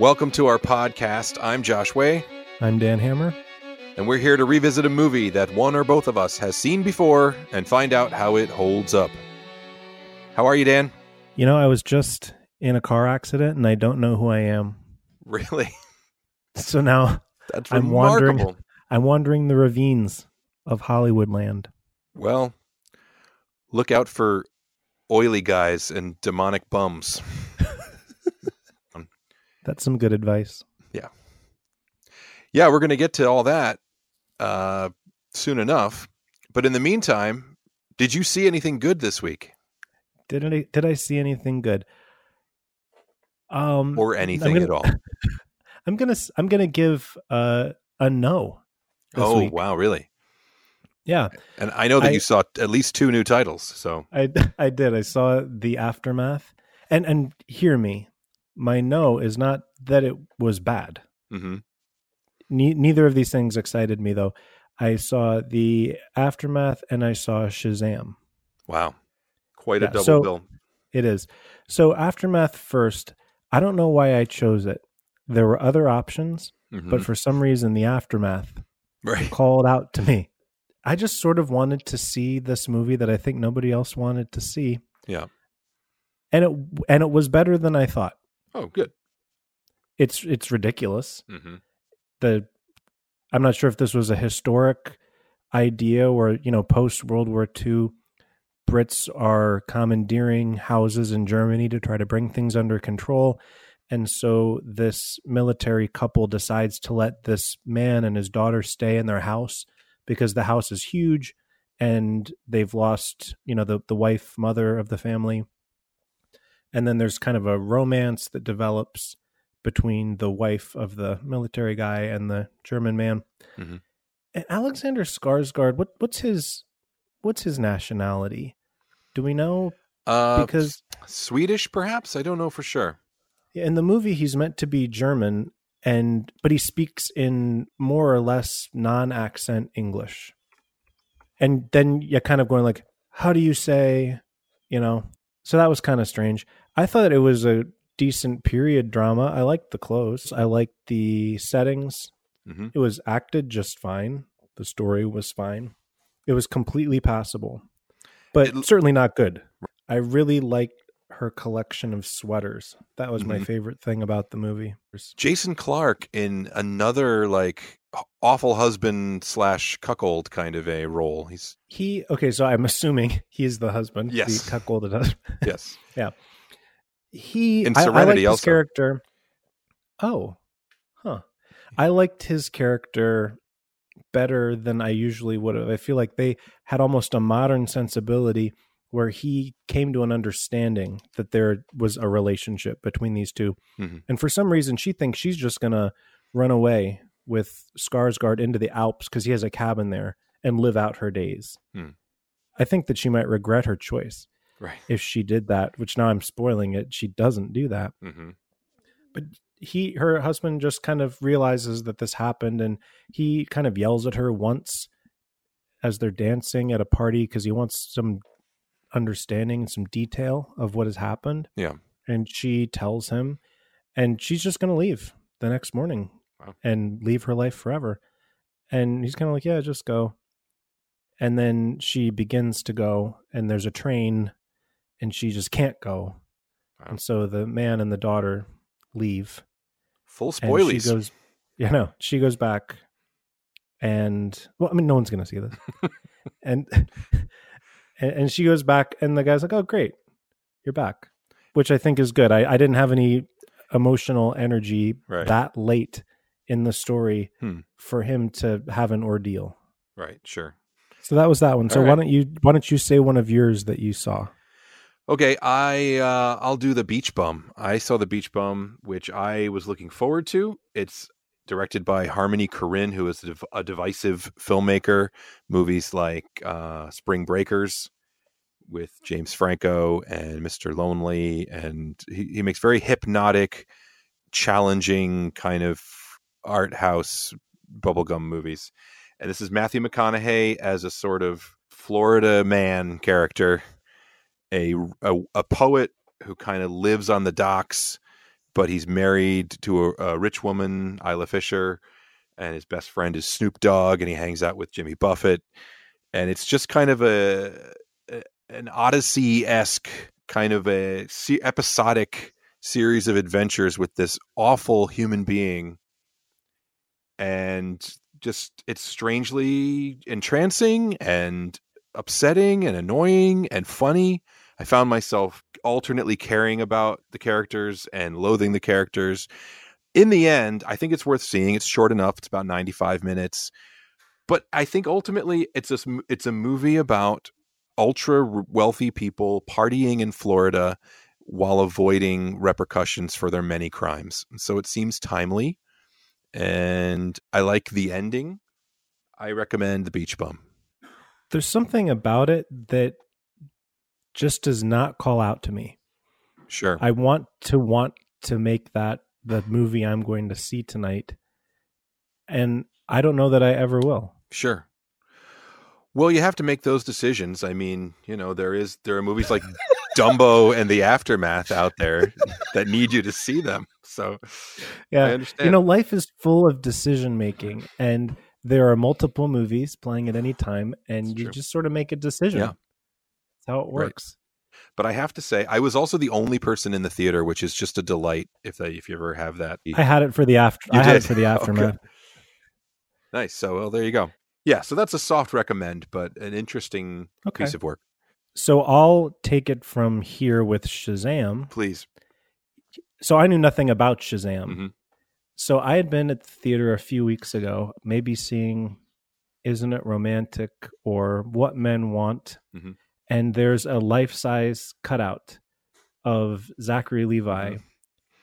Welcome to our podcast. I'm Josh Way, I'm Dan Hammer. and we're here to revisit a movie that one or both of us has seen before and find out how it holds up. How are you, Dan? You know, I was just in a car accident and I don't know who I am. Really? So now That's I'm wandering- I'm wandering the ravines of Hollywood land. Well, look out for oily guys and demonic bums. That's some good advice. Yeah, Yeah, we're going to get to all that uh, soon enough. But in the meantime, did you see anything good this week Did I did I see anything good? Um or anything gonna- at all? I'm going to I'm going to give uh, a no this Oh, week. wow, really? Yeah, And I know that I- you saw at least two new titles. So, I I did. I saw the aftermath. And and hear me. My no is not that it was bad. hmm Ne- neither of these things excited me though. I saw the aftermath and I saw Shazam. wow. Quite a Yeah, double so- bill. It is. So aftermath first. I don't know why I chose it. There were other options, Mhm. but for some reason the aftermath right. called out to me. I just sort of wanted to see this movie that I think nobody else wanted to see. Yeah. And it and it was better than I thought. Oh, good. It's it's ridiculous. hmm the I'm not sure if this was a historic idea or you know post World War II Brits are commandeering houses in Germany to try to bring things under control and so this military couple decides to let this man and his daughter stay in their house because the house is huge and they've lost you know the the wife mother of the family and then there's kind of a romance that develops between the wife of the military guy and the German man. Mhm. And Alexander Skarsgård, what what's his what's his nationality? Do we know? Uh, Because Swedish, perhaps? I don't know for sure. in the movie he's meant to be German, and but he speaks in more or less non-accent English. And then you're kind of going like, how do you say, you know? So that was kind of strange. I thought it was a decent period drama. I liked the clothes. I liked the settings. hmm It was acted just fine. The story was fine. It was completely passable, but It- certainly not good. I really liked her collection of sweaters. That was my Mhm. favorite thing about the movie. Jason Clarke in another like awful husband slash cuckold kind of a role. He's He okay, so I'm assuming he's the husband. Yes. the cuckolded husband. yes, He In I, I Serenity liked his character. Oh, huh. I liked his character better than I usually would have. I feel like they had almost a modern sensibility where he came to an understanding that there was a relationship between these 2 Mhm. And for some reason, she thinks she's just going to run away with Skarsgård into the Alps because he has a cabin there and live out her days. Hmm. I think that she might regret her choice right. if she did that, which now I'm spoiling it. She doesn't do that hmm But he her husband just kind of realizes that this happened and he kind of yells at her once as they're dancing at a party because he wants some understanding and some detail of what has happened Yeah. and she tells him and she's just going to leave the next morning Wow. and leave her life forever and he's kind of like yeah just go and then she begins to go and there's a train and she just can't go Wow. and so the man and the daughter leave Full and she goes, yeah, no, she goes back, and well, I mean, no one's gonna see this, and, and she goes back, and the guy's like, "Oh, great, you're back," which I think is good. I I didn't have any emotional energy Right. that late in the story Hmm. for him to have an ordeal. right. Sure. So that was that one. So All why don't you why don't you say one of yours that you saw? Okay, I uh, I'll do the Beach Bum. I saw the Beach Bum, which I was looking forward to. It's directed by Harmony Korine, who is a, div- a divisive filmmaker. Movies like uh, Spring Breakers with James Franco and Mr. Lonely, and he, he makes very hypnotic, challenging kind of art house bubblegum movies. And this is Matthew McConaughey as a sort of Florida man character, a a, a poet who kind of lives on the docks but he's married to a, a rich woman, Isla Fisher, and his best friend is Snoop Dogg, and he hangs out with Jimmy Buffett, and it's just kind of a, a an Odyssey esque kind of a se- episodic series of adventures with this awful human being, and just it's strangely entrancing and upsetting and annoying and funny. I found myself alternately caring about the characters and loathing the characters. In the end, I think it's worth seeing. It's short enough. It's about 95 minutes. But I think ultimately it's a, it's a movie about ultra wealthy people partying in Florida while avoiding repercussions for their many crimes. So it seems timely and I like the ending. I recommend The Beach Bum. There's something about it that just does not call out to me. Sure. I want to want to make that the movie I'm going to see tonight. And I don't know that I ever will. Sure. Well, you have to make those decisions. I mean, you know, there is there are movies like Dumbo and the Aftermath out there that need you to see them. So, yeah, you know, life is full of decision making, and there are multiple movies playing at any time, and That's you true. just sort of make a decision. Yeah, how it works. Right. But I have to say, I was also the only person in the theater, which is just a delight. If they, if you ever have that, I had it for the after. You I did? had it for the aftermath. Oh, nice. So, well, there you go. Yeah, so that's a soft recommend, but an interesting okay. piece of work. So I'll take it from here with Shazam. Please. So I knew nothing about Shazam. Mm-hmm. So I had been at the theater a few weeks ago, maybe seeing Isn't It Romantic or What Men Want. Mm-hmm. And there's a life size cutout of Zachary Levi, mm-hmm.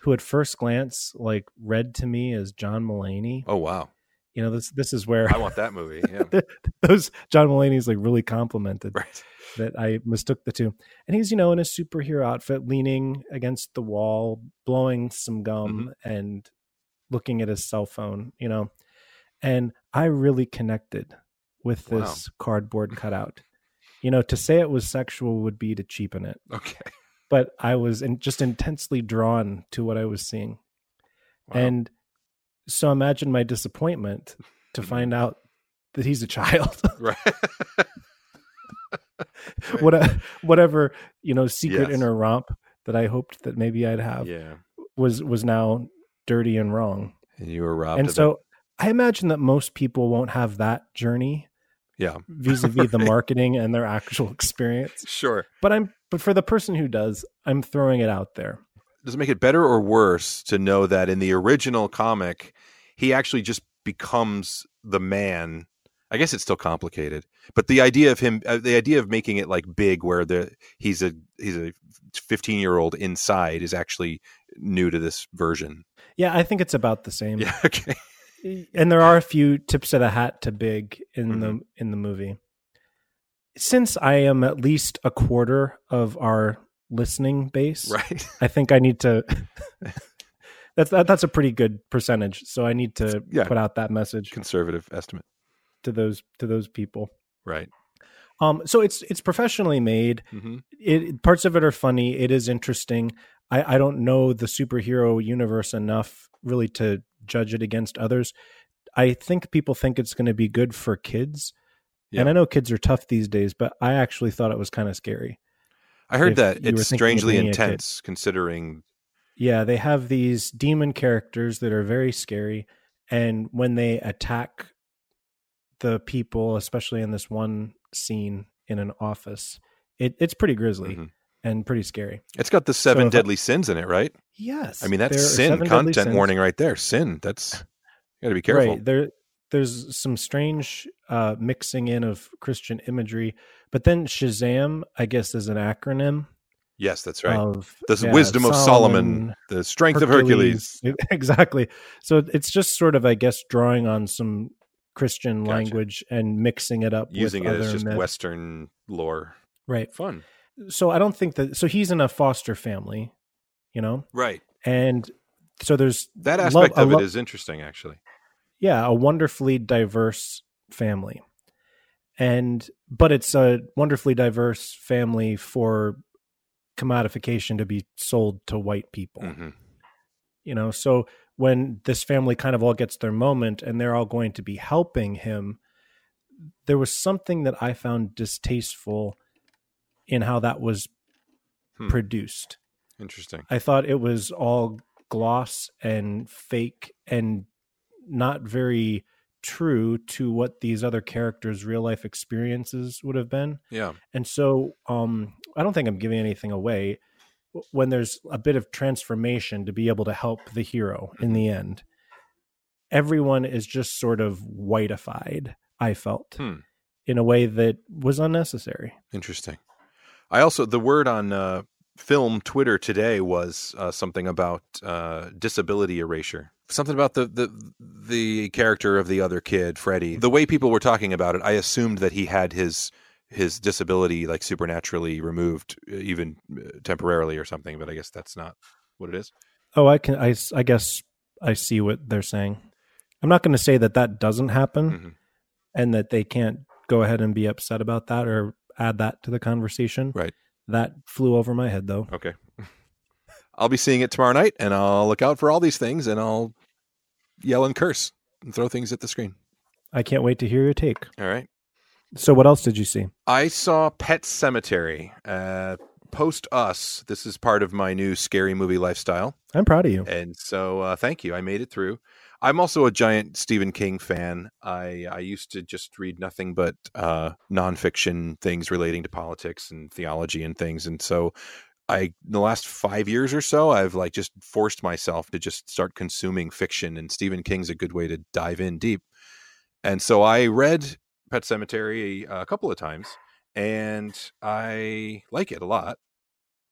who at first glance like read to me as John Mulaney. Oh wow you know this this is where I want that movie. Yeah, those John Mulaney's like really complimented right. that I mistook the two, and he's you know in a superhero outfit, leaning against the wall, blowing some gum, mm-hmm. and looking at his cell phone. You know, and I really connected with this wow. cardboard cutout. You know, to say it was sexual would be to cheapen it. Okay, but I was in, just intensely drawn to what I was seeing, wow. and so imagine my disappointment to mm-hmm. find out that he's a child. right. what whatever, you know, secret yes. inner romp that I hoped that maybe I'd have yeah. was was now dirty and wrong. And you were robbed. And so I imagine that most people won't have that journey. Yeah. Vis-a-vis right. the marketing and their actual experience. Sure. But I'm but for the person who does, I'm throwing it out there does it make it better or worse to know that in the original comic he actually just becomes the man i guess it's still complicated but the idea of him uh, the idea of making it like big where the he's a he's a 15 year old inside is actually new to this version yeah i think it's about the same yeah okay and there are a few tips of the hat to big in mm-hmm. the in the movie since i am at least a quarter of our listening base. Right. I think I need to. that's that, that's a pretty good percentage. So I need to yeah, put out that message. Conservative estimate to those to those people. Right. Um. So it's it's professionally made. Mm-hmm. It parts of it are funny. It is interesting. I I don't know the superhero universe enough really to judge it against others. I think people think it's going to be good for kids. Yeah. And I know kids are tough these days, but I actually thought it was kind of scary. I heard that it's strangely intense considering. Yeah, they have these demon characters that are very scary, and when they attack the people, especially in this one scene in an office, it, it's pretty grisly mm-hmm. And pretty scary. It's got the seven so deadly I, sins in it, right? Yes. I mean, that's sin content warning right there. Sin. That's you got to be careful. Right. There, there's some strange uh, mixing in of Christian imagery, but then Shazam, I guess, is an acronym. Yes, that's right. Of, the yeah, wisdom Solomon, of Solomon, the strength Hercules. of Hercules. Exactly. So it's just sort of, I guess, drawing on some Christian gotcha. language and mixing it up, using it as just myths. Western lore. Right. Fun. So I don't think that. So he's in a foster family, you know. Right. And so there's that aspect love, of it lo- is interesting, actually yeah, a wonderfully diverse family. And but it's a wonderfully diverse family for commodification to be sold to white people. Mm-hmm. You know, so when this family kind of all gets their moment and they're all going to be helping him, there was something that I found distasteful in how that was Hmm. produced. Interesting. I thought it was all gloss and fake and not very true to what these other characters' real life experiences would have been. Yeah. And so um, I don't think I'm giving anything away when there's a bit of transformation to be able to help the hero in the end. Everyone is just sort of whiteified, I felt, Hmm. in a way that was unnecessary. Interesting. I also the word on uh, film Twitter today was uh, something about uh, disability erasure. Something about the, the the character of the other kid, Freddie. The way people were talking about it, I assumed that he had his his disability like supernaturally removed, uh, even uh, temporarily or something. But I guess that's not what it is. Oh, I can. I I guess I see what they're saying. I'm not going to say that that doesn't happen Mhm. and that they can't go ahead and be upset about that or add that to the conversation. Right. That flew over my head though. Okay. I'll be seeing it tomorrow night, and I'll look out for all these things, and I'll yell and curse and throw things at the screen. I can't wait to hear your take. All right. So, what else did you see? I saw Pet Sematary. Uh, post Us. This is part of my new scary movie lifestyle, I'm proud of you. and so uh, thank you. I made it through. I'm also a giant Stephen King fan. I I used to just read nothing but uh, nonfiction things relating to politics and theology and things, and so I in the last five years or so, I've like just forced myself to just start consuming fiction, and Stephen King's a good way to dive in deep. And so I read Pet Sematary a couple of times, and I like it a lot.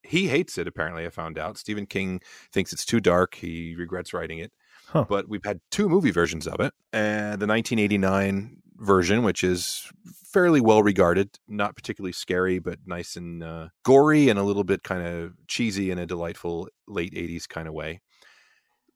He hates it, apparently. I found out Stephen King thinks it's too dark. He regrets writing it. Huh. But we've had two movie versions of it, and the 1989 version, which is fairly well regarded, not particularly scary, but nice and uh, gory and a little bit kind of cheesy in a delightful late 80s kind of way.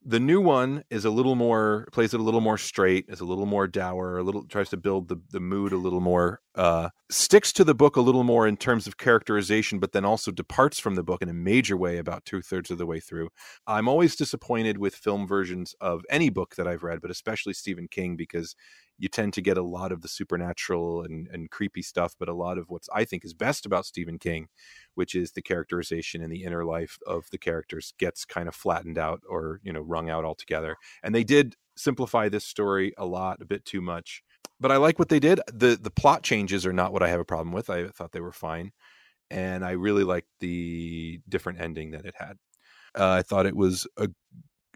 The new one is a little more plays it a little more straight, is a little more dour, a little tries to build the the mood a little more, uh, sticks to the book a little more in terms of characterization, but then also departs from the book in a major way about two thirds of the way through. I'm always disappointed with film versions of any book that I've read, but especially Stephen King because you tend to get a lot of the supernatural and, and creepy stuff, but a lot of what's I think is best about Stephen King, which is the characterization and the inner life of the characters, gets kind of flattened out or you know wrung out altogether. And they did simplify this story a lot, a bit too much. But I like what they did. the The plot changes are not what I have a problem with. I thought they were fine, and I really liked the different ending that it had. Uh, I thought it was a,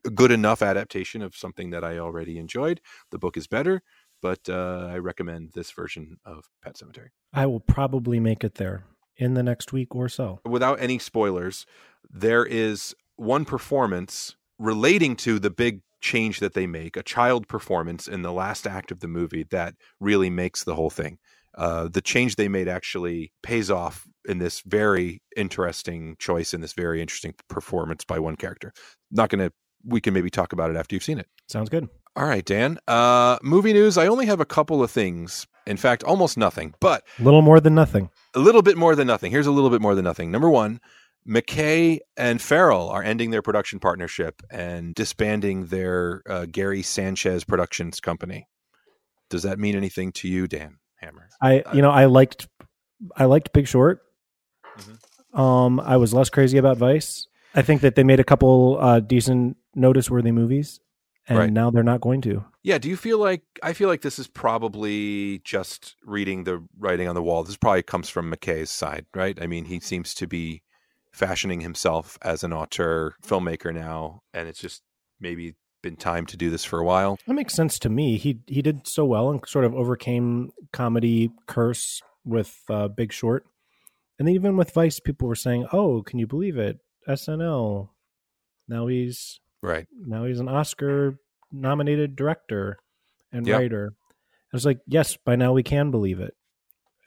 a good enough adaptation of something that I already enjoyed. The book is better, but uh, I recommend this version of Pet Sematary. I will probably make it there in the next week or so. Without any spoilers, there is one performance relating to the big change that they make, a child performance in the last act of the movie that really makes the whole thing. Uh, the change they made actually pays off in this very interesting choice in this very interesting performance by one character. Not going to, we can maybe talk about it after you've seen it. Sounds good. All right, Dan. Uh, movie news. I only have a couple of things. In fact, almost nothing, but A little more than nothing. a little bit more than nothing. Here's a little bit more than nothing. Number one, McKay and Farrell are ending their production partnership and disbanding their uh, Gary Sanchez Productions company. Does that mean anything to you, Dan Hammer? I you know I liked I liked Big Short. Mhm. Um, I was less crazy about Vice. I think that they made a couple uh, decent notice worthy movies, and Right. now they're not going to. Yeah. Do you feel like I feel like this is probably just reading the writing on the wall? This probably comes from McKay's side, right? I mean, he seems to be fashioning himself as an auteur filmmaker now, and it's just maybe been time to do this for a while. That makes sense to me. He he did so well and sort of overcame comedy curse with uh, Big Short, and even with Vice, people were saying, "Oh, can you believe it? SNL." Now he's Right. now he's an Oscar nominated director and Yep. writer. I was like, yes, by now we can believe it.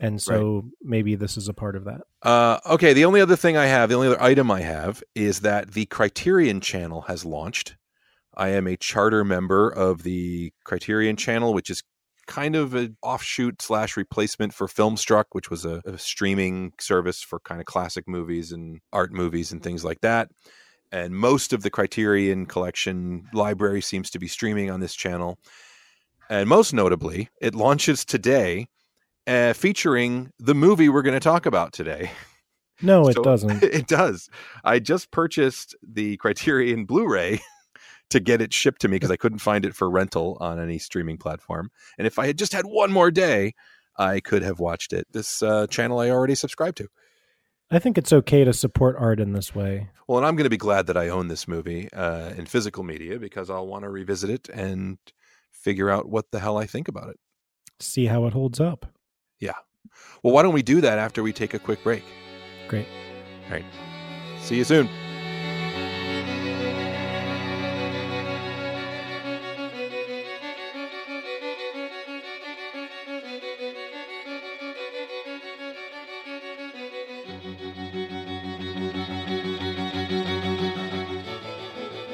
And so maybe this is a part of that. Uh, okay, the only other thing I have, the only other item I have is that the Criterion channel has launched. I am a charter member of the Criterion channel, which is kind of an offshoot slash replacement for Filmstruck, which was a, a streaming service for kind of classic movies and art movies and things like that. And most of the Criterion Collection library seems to be streaming on this channel. And most notably, it launches today, uh, featuring the movie we're going to talk about today. No, it so, doesn't. It does. I just purchased the Criterion Blu-ray to get it shipped to me because I couldn't find it for rental on any streaming platform. And if I had just had one more day, I could have watched it. This uh, channel I already subscribed to. I think it's okay to support art in this way. Well, and I'm going to be glad that I own this movie uh, in physical media because I'll want to revisit it and figure out what the hell I think about it. See how it holds up. Yeah. Well, why don't we do that after we take a quick break? Great. All right. See you soon.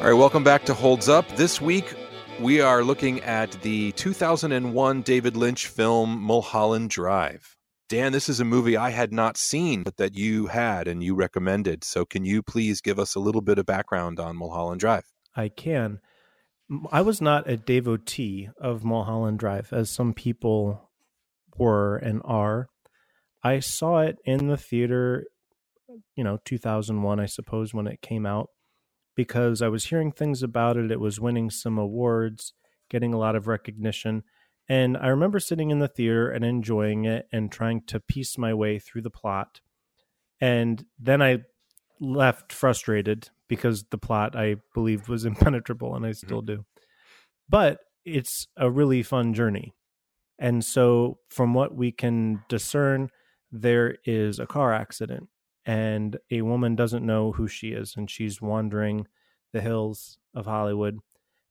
All right, welcome back to Holds Up. This week we are looking at the 2001 David Lynch film Mulholland Drive. Dan, this is a movie I had not seen, but that you had and you recommended. So, can you please give us a little bit of background on Mulholland Drive? I can. I was not a devotee of Mulholland Drive, as some people were and are. I saw it in the theater, you know, 2001, I suppose, when it came out because I was hearing things about it. It was winning some awards, getting a lot of recognition. And I remember sitting in the theater and enjoying it and trying to piece my way through the plot. And then I left frustrated because the plot I believed was impenetrable and I mm-hmm. still mm-hmm. do. But it's a really fun journey. And so, from what we can discern, there is a car accident and a woman doesn't know who she is and she's wandering the hills of Hollywood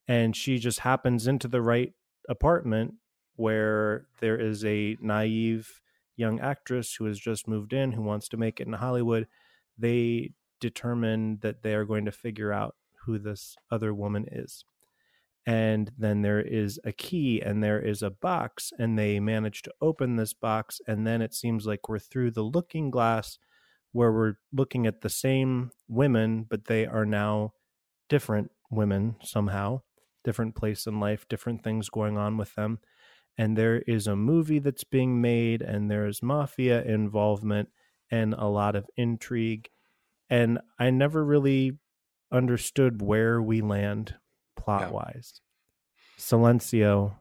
and she just happens into the right apartment where there is a naive young actress who has just moved in who wants to make it in Hollywood. They determine that they are going to figure out who this other woman is. And then there is a key and there is a box and they manage to open this box and then it seems like we're through the looking glass where we're looking at the same women, but they are now different women somehow, different place in life, different things going on with them. And there is a movie that's being made, and there's mafia involvement and a lot of intrigue. And I never really understood where we land plot wise. Yeah. Silencio.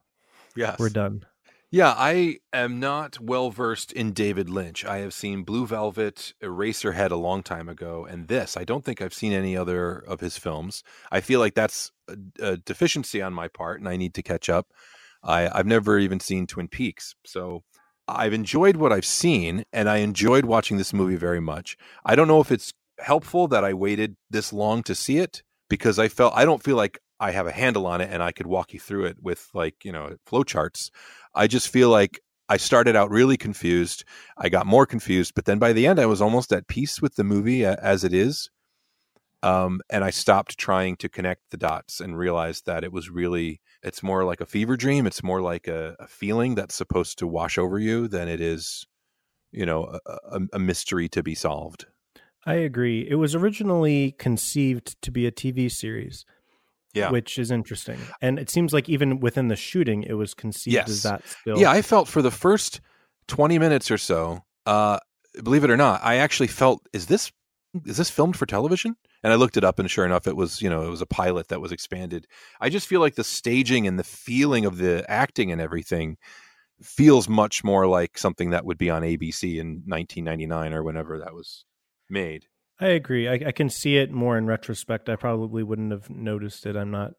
Yes. We're done. Yeah, I am not well versed in David Lynch. I have seen Blue Velvet, Eraserhead a long time ago, and this. I don't think I've seen any other of his films. I feel like that's a, a deficiency on my part, and I need to catch up. I, I've never even seen Twin Peaks, so I've enjoyed what I've seen, and I enjoyed watching this movie very much. I don't know if it's helpful that I waited this long to see it because I felt I don't feel like I have a handle on it and I could walk you through it with like you know flowcharts. I just feel like I started out really confused. I got more confused, but then by the end, I was almost at peace with the movie as it is. Um, and I stopped trying to connect the dots and realized that it was really, it's more like a fever dream. It's more like a, a feeling that's supposed to wash over you than it is, you know, a, a, a mystery to be solved. I agree. It was originally conceived to be a TV series yeah. which is interesting. And it seems like even within the shooting, it was conceived yes. as that still. Yeah, I felt for the first 20 minutes or so, uh, believe it or not, I actually felt, is this is this filmed for television? And I looked it up, and sure enough, it was you know it was a pilot that was expanded. I just feel like the staging and the feeling of the acting and everything feels much more like something that would be on ABC in 1999 or whenever that was made. I agree. I, I, can see it more in retrospect. I probably wouldn't have noticed it. I'm not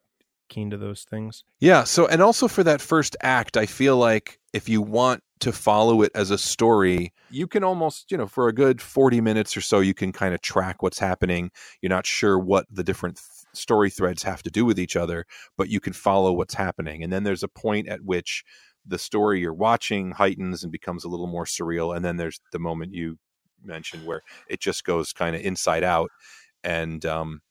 keen to those things. Yeah. So, and also for that first act, I feel like if you want to follow it as a story, you can almost, you know, for a good 40 minutes or so, you can kind of track what's happening. You're not sure what the different th- story threads have to do with each other, but you can follow what's happening. And then there's a point at which the story you're watching heightens and becomes a little more surreal. And then there's the moment you mentioned, where it just goes kind of inside out. And um,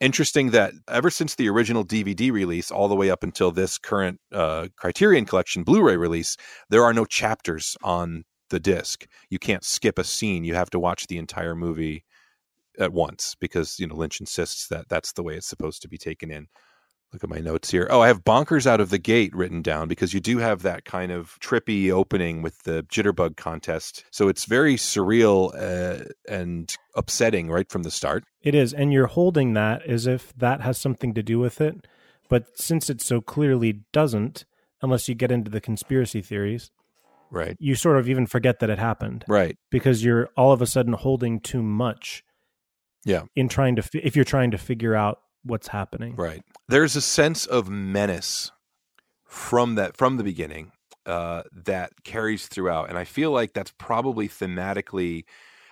interesting that ever since the original DVD release, all the way up until this current uh, Criterion Collection Blu-ray release, there are no chapters on the disc. You can't skip a scene. You have to watch the entire movie at once because you know Lynch insists that that's the way it's supposed to be taken in. Look at my notes here. Oh, I have bonkers out of the gate written down because you do have that kind of trippy opening with the jitterbug contest. So it's very surreal uh, and upsetting right from the start. It is. And you're holding that as if that has something to do with it. But since it so clearly doesn't, unless you get into the conspiracy theories, Right. you sort of even forget that it happened Right. because you're all of a sudden holding too much. Yeah. In trying to, if you're trying to figure out what's happening. Right. There's a sense of menace from that from the beginning uh, that carries throughout, and I feel like that's probably thematically.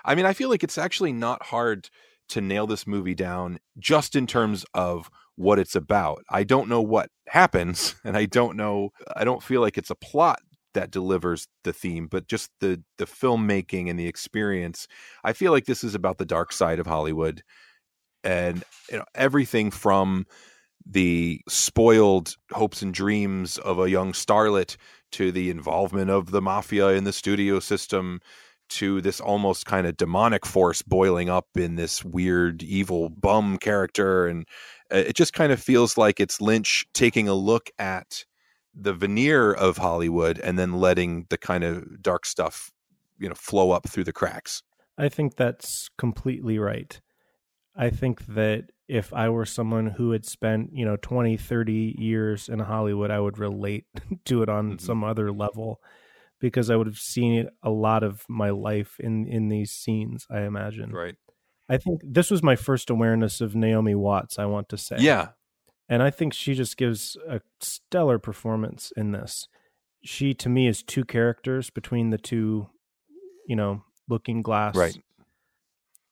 I mean, I feel like it's actually not hard to nail this movie down just in terms of what it's about. I don't know what happens, and I don't know. I don't feel like it's a plot that delivers the theme, but just the the filmmaking and the experience. I feel like this is about the dark side of Hollywood, and you know everything from the spoiled hopes and dreams of a young starlet to the involvement of the mafia in the studio system to this almost kind of demonic force boiling up in this weird evil bum character and uh, it just kind of feels like it's Lynch taking a look at the veneer of Hollywood and then letting the kind of dark stuff you know flow up through the cracks. I think that's completely right. I think that if I were someone who had spent, you know, 20, 30 years in Hollywood, I would relate to it on Mhm. some other level because I would have seen a lot of my life in in these scenes, I imagine. Right. I think this was my first awareness of Naomi Watts, I want to say. Yeah. And I think she just gives a stellar performance in this. She to me is two characters between the two, you know, looking glass Right.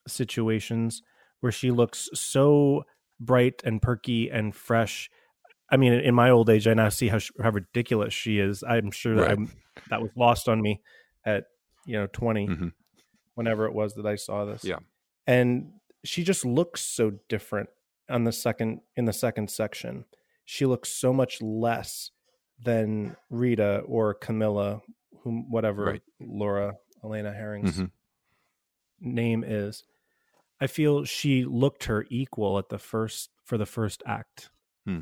situations where she looks so bright and perky and fresh. I mean, in my old age, I now see how how ridiculous she is. I'm sure that Right. I'm, that was lost on me at you know 20, Mhm. whenever it was that I saw this. Yeah. and she just looks so different on the second in the second section. She looks so much less than Rita or Camilla, whom whatever Right. Laura Elena Harring's Mhm. name is. I feel she looked her equal at the first for the first act. Hmm.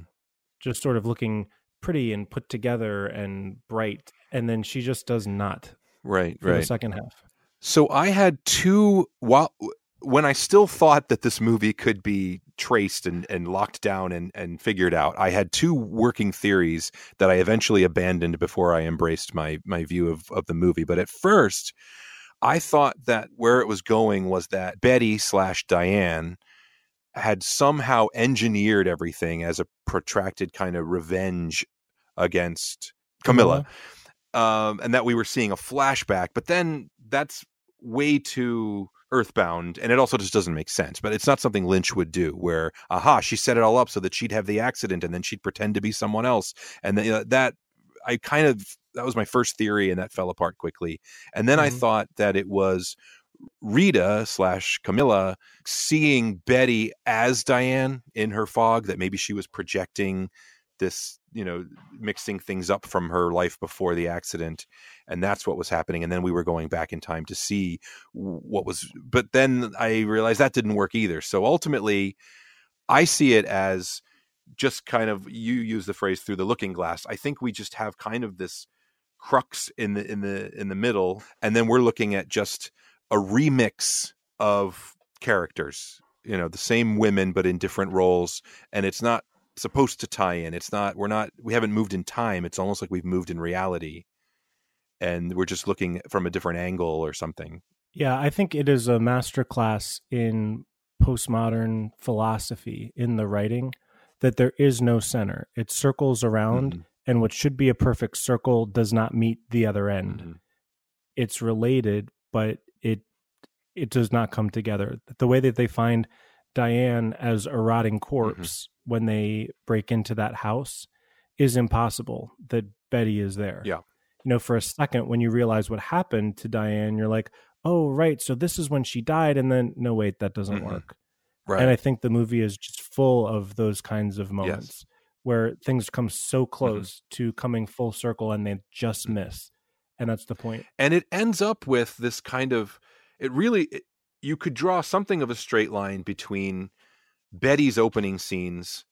Just sort of looking pretty and put together and bright, and then she just does not Right. for the second half. So I had two while when I still thought that this movie could be traced and, and locked down and, and figured out, I had two working theories that I eventually abandoned before I embraced my my view of, of the movie. But at first, I thought that where it was going was that Betty slash Diane had somehow engineered everything as a protracted kind of revenge against Camilla um, and that we were seeing a flashback. But then that's way too earthbound, and it also just doesn't make sense. But it's not something Lynch would do. Where aha, she set it all up so that she'd have the accident, and then she'd pretend to be someone else, and then, you know, that I kind of that was my first theory, and that fell apart quickly. And then I Mhm. thought that it was. Rita slash Camilla seeing Betty as Diane in her fog, that maybe she was projecting this, you know, mixing things up from her life before the accident. And that's what was happening. And then we were going back in time to see what was, but then I realized that didn't work either. So ultimately, I see it as just kind of, you use the phrase through the looking glass. I think we just have kind of this crux in the in the in the middle and then we're looking at just a remix of characters you know the same women but in different roles and it's not supposed to tie in it's not we're not we haven't moved in time it's almost like we've moved in reality and we're just looking from a different angle or something Yeah, I think it is a masterclass in postmodern philosophy in the writing that there is no center. It circles around, Mhm. and what should be a perfect circle does not meet the other end. Mhm. It's related, but it it does not come together. The way that they find Diane as a rotting corpse when they break into that house is impossible. That Betty is there. Yeah. You know, for a second, when you realize what happened to Diane, you're like, oh, right. So this is when she died. And then, no, wait, that doesn't Mhm. work. right And I think the movie is just full of those kinds of moments where things come so Mm-hmm. close to coming full circle and they just miss. And that's the point. and it ends up with this kind of it really it, you could draw something of a straight line between Betty's opening scenes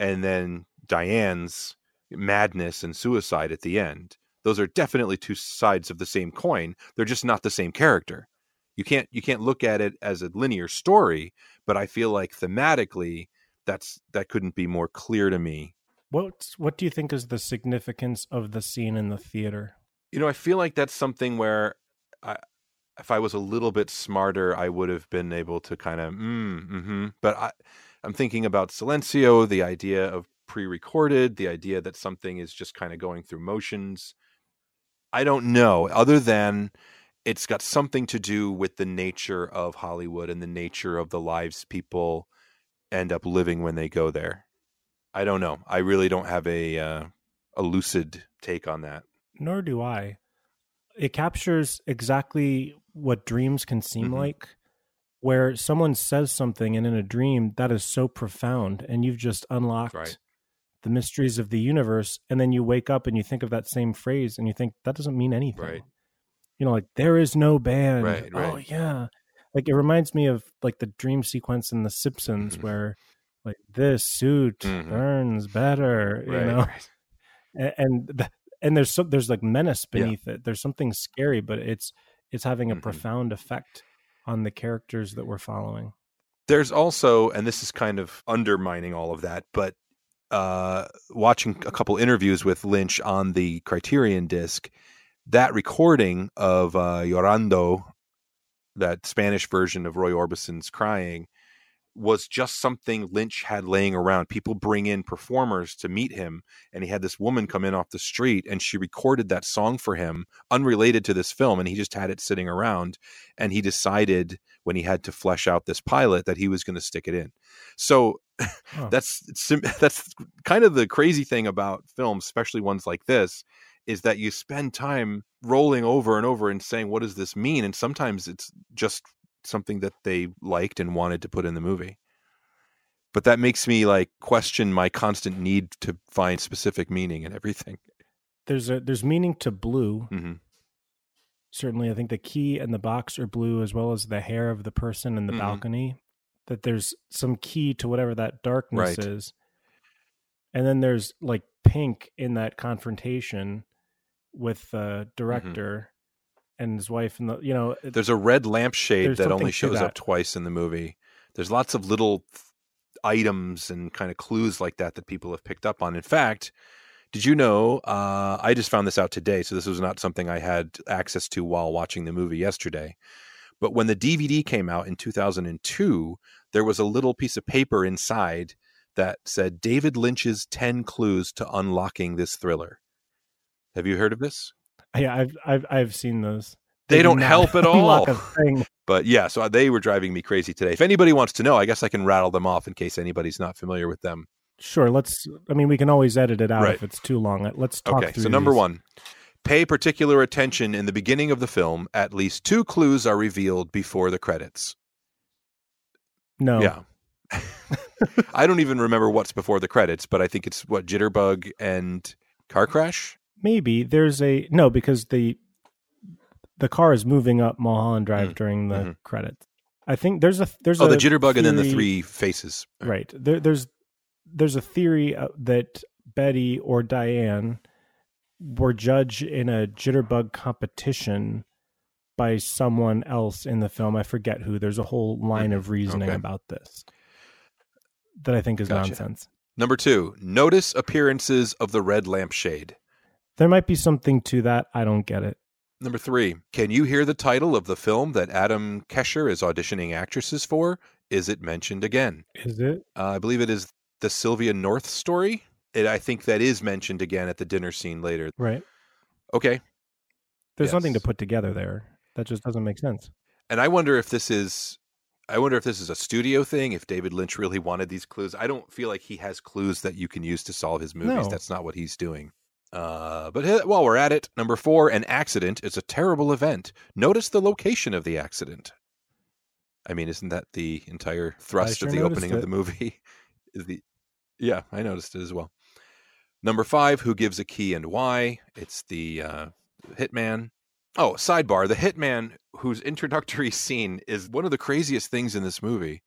and then Diane's madness and suicide at the end. Those are definitely two sides of the same coin. They're just not the same character. You can't you can't look at it as a linear story, but I feel like thematically that's that couldn't be more clear to me. What what do you think is the significance of the scene in the theater? You know, I feel like that's something where I, if I was a little bit smarter, I would have been able to kind of, mm, mm-hmm. but I, I'm thinking about Silencio, the idea of pre-recorded, the idea that something is just kind of going through motions. I don't know, other than it's got something to do with the nature of Hollywood and the nature of the lives people end up living when they go there. I don't know. I really don't have a uh, a lucid take on that. Nor do I. It captures exactly what dreams can seem mm-hmm. like where someone says something and in a dream that is so profound and you've just unlocked right. the mysteries of the universe and then you wake up and you think of that same phrase and you think that doesn't mean anything right you know like there is no band right, oh, right. oh yeah like it reminds me of like the dream sequence in the simpsons mm-hmm. where like this suit mm-hmm. burns better you know and, and the, and there's so there's like menace beneath yeah. it there's something scary but it's it's having a mm-hmm. profound effect on the characters that we're following. There's also, and this is kind of undermining all of that, but uh, watching a couple interviews with Lynch on the Criterion disc, that recording of uh, Llorando, that Spanish version of Roy Orbison's Crying, was just something Lynch had laying around. People bring in performers to meet him, and he had this woman come in off the street, and she recorded that song for him, unrelated to this film, and he just had it sitting around. And he decided when he had to flesh out this pilot that he was going to stick it in. So huh. that's that's kind of the crazy thing about films, especially ones like this, is that you spend time rolling over and over and saying, "What does this mean?" And sometimes it's just something that they liked and wanted to put in the movie. But that makes me like question my constant need to find specific meaning in everything. There's a there's meaning to blue. Mm-hmm. Certainly, I think the key and the box are blue, as well as the hair of the person in the mm-hmm. balcony. That there's some key to whatever that darkness right. is, and then there's like pink in that confrontation with the mm-hmm. director and his wife and the you know there's a red lampshade that only shows that. up twice in the movie there's lots of little items and kind of clues like that that people have picked up on in fact did you know uh, i just found this out today so this was not something i had access to while watching the movie yesterday but when the dvd came out in 2002 there was a little piece of paper inside that said david lynch's 10 clues to unlocking this thriller have you heard of this yeah, I've I've I've seen those. They, they don't help at all. But yeah, so uh, they were driving me crazy today. If anybody wants to know, I guess I can rattle them off in case anybody's not familiar with them. Sure. Let's. I mean, we can always edit it out right. if it's too long. Let's talk. Okay. so number these. one, pay particular attention in the beginning of the film. At least two clues are revealed before the credits. No. Yeah. I don't even remember what's before the credits, but I think it's what Jitterbug and Car Crash. Maybe there's a no because the the car is moving up Mulholland Drive mm during the mm-hmm. credits. I think there's a there's oh a the jitterbug theory, and then the three faces. Right. There, there's there's a theory uh, that Betty or Diane were judged in a jitterbug competition by someone else in the film. I forget who. There's a whole line mm-hmm. of reasoning okay. about this that I think is gotcha. nonsense. Number two, notice appearances of the red lampshade. There might be something to that. I don't get it. Number three, can you hear the title of the film that Adam Kesher is auditioning actresses for? Is it mentioned again? Is it? Uh, I believe it is the Sylvia North story. It, I think that is mentioned again at the dinner scene later. Right. Okay. There's yes. something to put together there. That just doesn't make sense. And I wonder if this is I wonder if this is a studio thing, if David Lynch really wanted these clues. I don't feel like he has clues that you can use to solve his movies. No. That's not what he's doing. Uh, but while we're at it, number four, an accident is a terrible event. Notice the location of the accident. I mean, isn't that the entire thrust sure of the opening it. of the movie? Is the yeah, I noticed it as well. Number five, who gives a key and why? It's the uh, hitman. Oh, sidebar: the hitman whose introductory scene is one of the craziest things in this movie.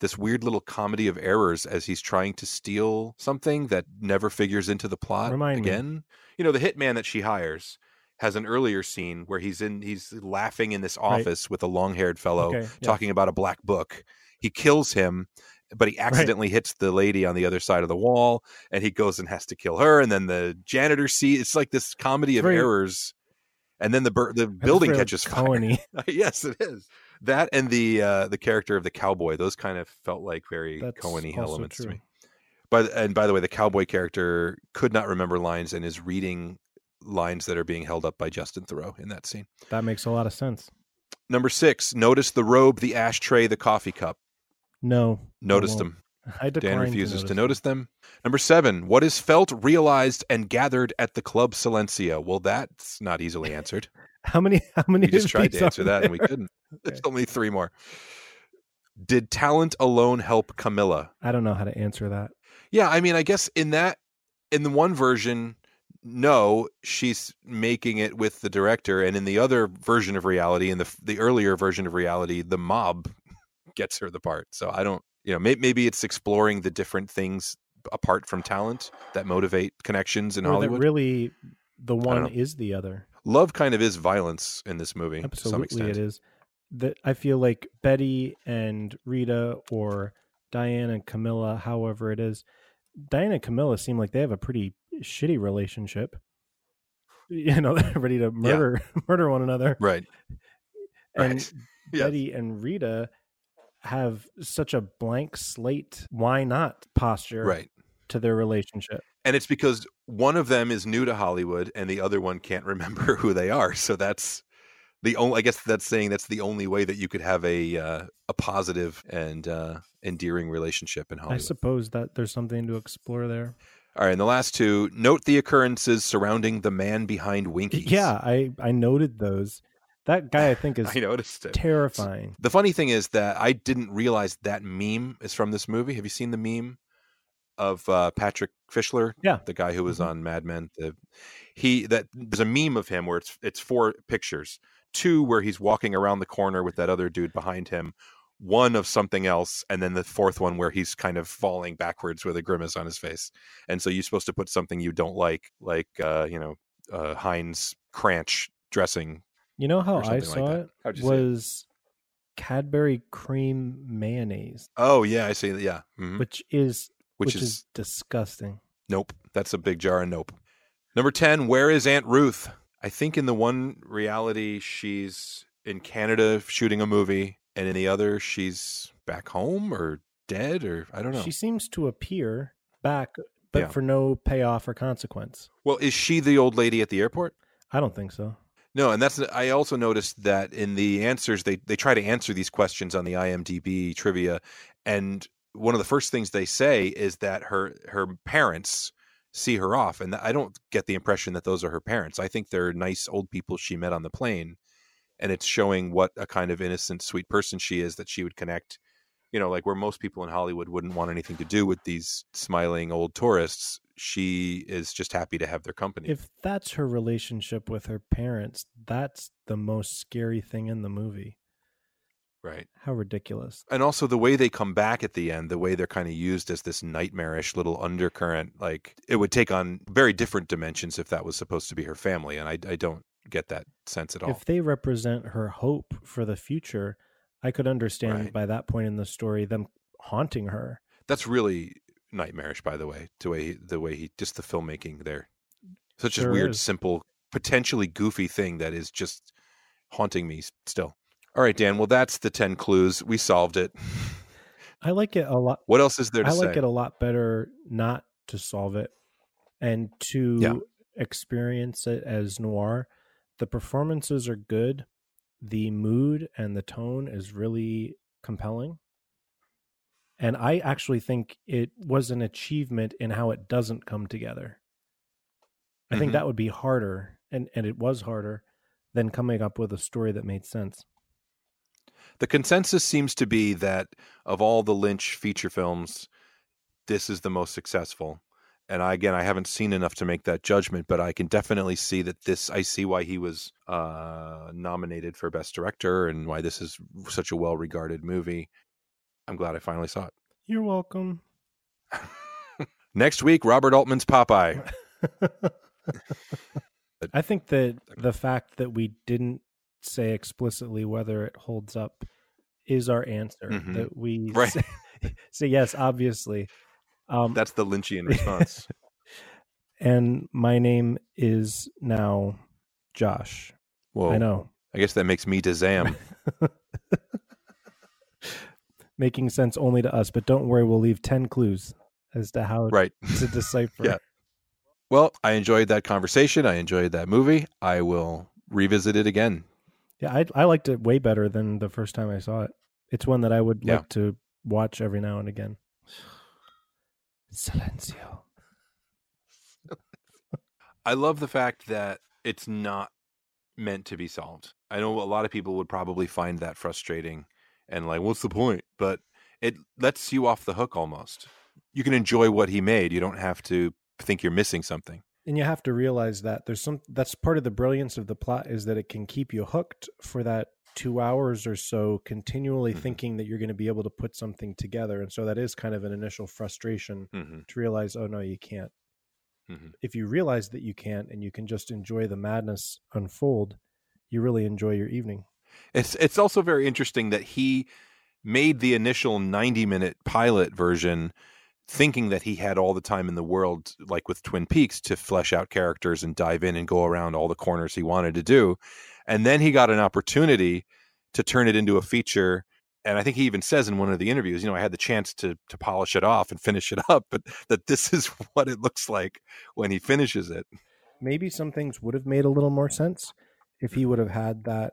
This weird little comedy of errors as he's trying to steal something that never figures into the plot Remind me. again. You know, the hitman that she hires has an earlier scene where he's in he's laughing in this Right. office with a long-haired fellow Okay, yeah. talking about a black book. He kills him, but he accidentally hits the lady on the other side of the wall, and he goes and has to kill her. And then the janitor see it's like this comedy of errors. And then the bur- the building catches fire. Yes, it is. That and the uh, the character of the cowboy; those kind of felt like very That's also elements to me. But and by the way, the cowboy character could not remember lines and is reading lines that are being held up by Justin Theroux in that scene. That makes a lot of sense. Number six, notice the robe, the ashtray, the coffee cup. No. I Noticed them. I Dan refuses to to notice. notice them. Number seven, what is felt, realized, and gathered at the Club Silencio? Well, that's not easily answered. How many? How many? We just tried to answer that and we couldn't. There's Okay. only three more. Did talent alone help Camilla? I don't know how to answer that. Yeah, I mean, I guess in that, in the one version, no, she's making it with the director, and in the other version of reality, in the the earlier version of reality, the mob gets her the part. So I don't, you know, may, maybe it's exploring the different things apart from talent that motivate connections in or Hollywood. really the one is the other. Love kind of is violence in this movie to some Absolutely, extent. it is. That I feel like Betty and Rita or Diane and Camilla, however it is, Diane and Camilla seem like they have a pretty shitty relationship. You know, they're ready to murder murder one another. Right. And Right. Betty and Rita have such a blank slate, why not posture Right. to their relationship. And it's because one of them is new to Hollywood and the other one can't remember who they are. So that's the only. I guess that's saying that's the only way that you could have a uh, a positive and uh, endearing relationship in Hollywood. I suppose that there's something to explore there. All right, and the last two. Note the occurrences surrounding the man behind Winkies. Yeah, I I noted those. That guy I think is I noticed it. terrifying. The funny thing is that I didn't realize that meme is from this movie. Have you seen the meme of uh, Patrick Fischler? Yeah. the guy who was Mhm. on Mad Men. The he that there's a meme of him where it's it's four pictures. Two where he's walking around the corner with that other dude behind him. One of something else, and then the fourth one where he's kind of falling backwards with a grimace on his face. And so you're supposed to put something you don't like, like uh, you know uh, Heinz Cranch dressing You know how I saw like it How'd you see it? was Cadbury cream mayonnaise, Oh yeah, I see. Yeah, Mhm. which is which, which, is, is, disgusting. nope. That's a big jar of nope. Number ten. Where is Aunt Ruth? I think in the one reality she's in Canada shooting a movie, and in the other she's back home or dead or I don't know. She seems to appear back, but Yeah. for no payoff or consequence. well, is she the old lady at the airport? I don't think so. No, and that's I also noticed that in the answers they they try to answer these questions on the IMDb trivia, and one of the first things they say is that her her parents see her off, and I don't get the impression that those are her parents. I think they're nice old people she met on the plane, and it's showing what a kind of innocent, sweet person she is that she would connect. You know, like where most people in Hollywood wouldn't want anything to do with these smiling old tourists, she is just happy to have their company. If that's her relationship with her parents, that's the most scary thing in the movie. Right. How ridiculous. and also the way they come back at the end, the way they're kind of used as this nightmarish little undercurrent, like it would take on very different dimensions if that was supposed to be her family, and I, I don't get that sense at all. If they represent her hope for the future, I could understand Right. by that point in the story them haunting her. That's really nightmarish, by the way. The way he, the way he just the filmmaking there, such a weird, is. simple, potentially goofy thing that is just haunting me still. All right, Dan. Well, that's the ten clues. We solved it. I like it a lot. What else is there to I say? like it a lot better not to solve it and to Yeah. experience it as noir. The performances are good. The mood and the tone is really compelling. And I actually think it was an achievement in how it doesn't come together. I think Mhm. that would be harder, and, and it was harder than coming up with a story that made sense. The consensus seems to be that of all the Lynch feature films, this is the most successful. and I, again, I haven't seen enough to make that judgment, but I can definitely see that this. I see why he was uh, nominated for best director and why this is such a well-regarded movie. I'm glad I finally saw it. You're welcome. Next week, Robert Altman's Popeye. I think that the fact that we didn't say explicitly whether it holds up is our answer. Mhm. That we Right. say, say yes, obviously. Um, That's the Lynchian response. and my name is now Josh. Whoa! I know, I guess that makes me to Zam. making sense only to us. But don't worry, we'll leave ten clues as to how right. to decipher. Yeah. Well, I enjoyed that conversation. I enjoyed that movie. I will revisit it again. Yeah, I I liked it way better than the first time I saw it. It's one that I would Yeah. like to watch every now and again. Silencio. I love the fact that it's not meant to be solved. I know a lot of people would probably find that frustrating and like, what's the point? But it lets you off the hook almost. You can enjoy what he made. You don't have to think you're missing something. And you have to realize that there's some that's part of the brilliance of the plot is that it can keep you hooked for that two hours or so, continually Mhm. thinking that you're going to be able to put something together. And so that is kind of an initial frustration Mm-hmm. to realize, oh no, you can't. Mhm. If you realize that you can't and you can just enjoy the madness unfold, you really enjoy your evening. It's it's also very interesting that he made the initial 90 minute pilot version thinking that he had all the time in the world like with Twin Peaks to flesh out characters and dive in and go around all the corners he wanted to do. And then he got an opportunity to turn it into a feature and I think he even says in one of the interviews, you know, I had the chance to to polish it off and finish it up, but that this is what it looks like when he finishes it. maybe some things would have made a little more sense if he would have had that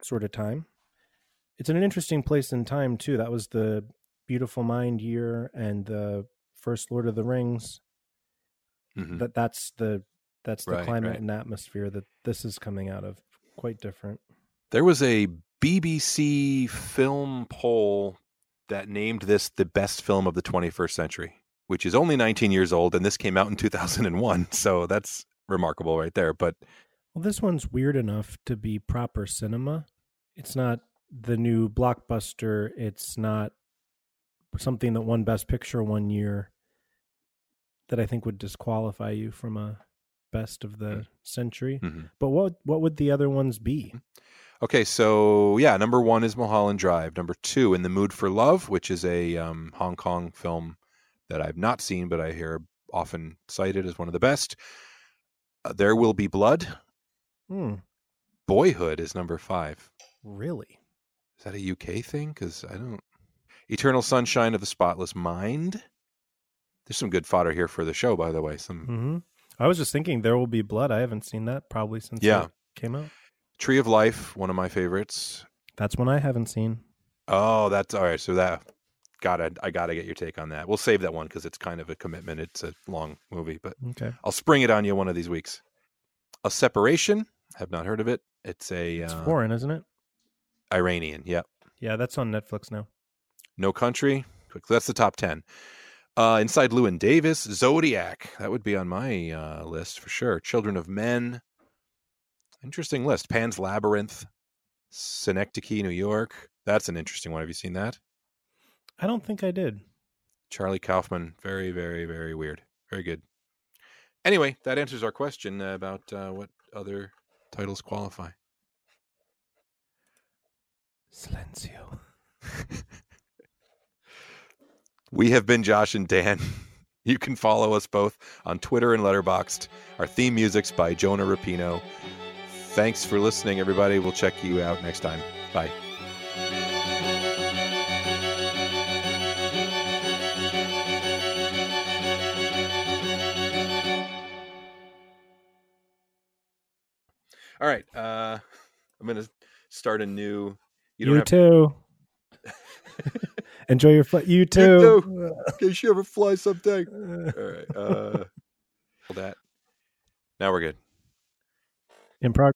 sort of time. It's an interesting place in time too. That was the Beautiful Mind year and the first Lord of the Rings. Mhm. That that's the that's the Right, climate right. and atmosphere that this is coming out of. Quite different. There was a BBC film poll that named this the best film of the 21st century, which is only 19 years old, and this came out in 2001. So that's remarkable right there. But Well, this one's weird enough to be proper cinema. It's not the new blockbuster. It's not something that won Best Picture one year that I think would disqualify you from a best of the century. Mhm. But what what would the other ones be? okay, so yeah, number one is Mulholland Drive. Number two, In the Mood for Love, which is a um, Hong Kong film that I've not seen, but I hear often cited as one of the best. Uh, there Will Be Blood. Hmm, Boyhood is number five. really? Is that a UK thing? Because I don't. Eternal Sunshine of the Spotless Mind. There's some good fodder here for the show, by the way. Some hmm I was just thinking There Will Be Blood. I haven't seen that probably since Yeah. it came out. Tree of Life, one of my favorites. That's one I haven't seen. Oh, that's all right. So that gotta I gotta get your take on that. We'll save that one because it's kind of a commitment. It's a long movie, but Okay. I'll spring it on you one of these weeks. A Separation. Have not heard of it. It's a It's uh, foreign, isn't it? Iranian. Yep. Yeah, that's on Netflix now. No Country. Quick, That's the top 10. Uh, Inside Llewyn Davis, Zodiac. That would be on my uh, list for sure. Children of Men. Interesting list. Pan's Labyrinth. Synecdoche, New York. That's an interesting one. Have you seen that? I don't think I did. Charlie Kaufman. Very, very, very weird. Very good. Anyway, that answers our question about uh, what other titles qualify. Silencio. We have been Josh and Dan. You can follow us both on Twitter and Letterboxd. Our theme music's by Jonah Rapino. Thanks for listening, everybody. We'll check you out next time. Bye. All right. Uh, I'm going to start a new. You, have too. Enjoy your flight. You too. too. in case you ever fly someday. All right. Uh, that. Now we're good. In progress.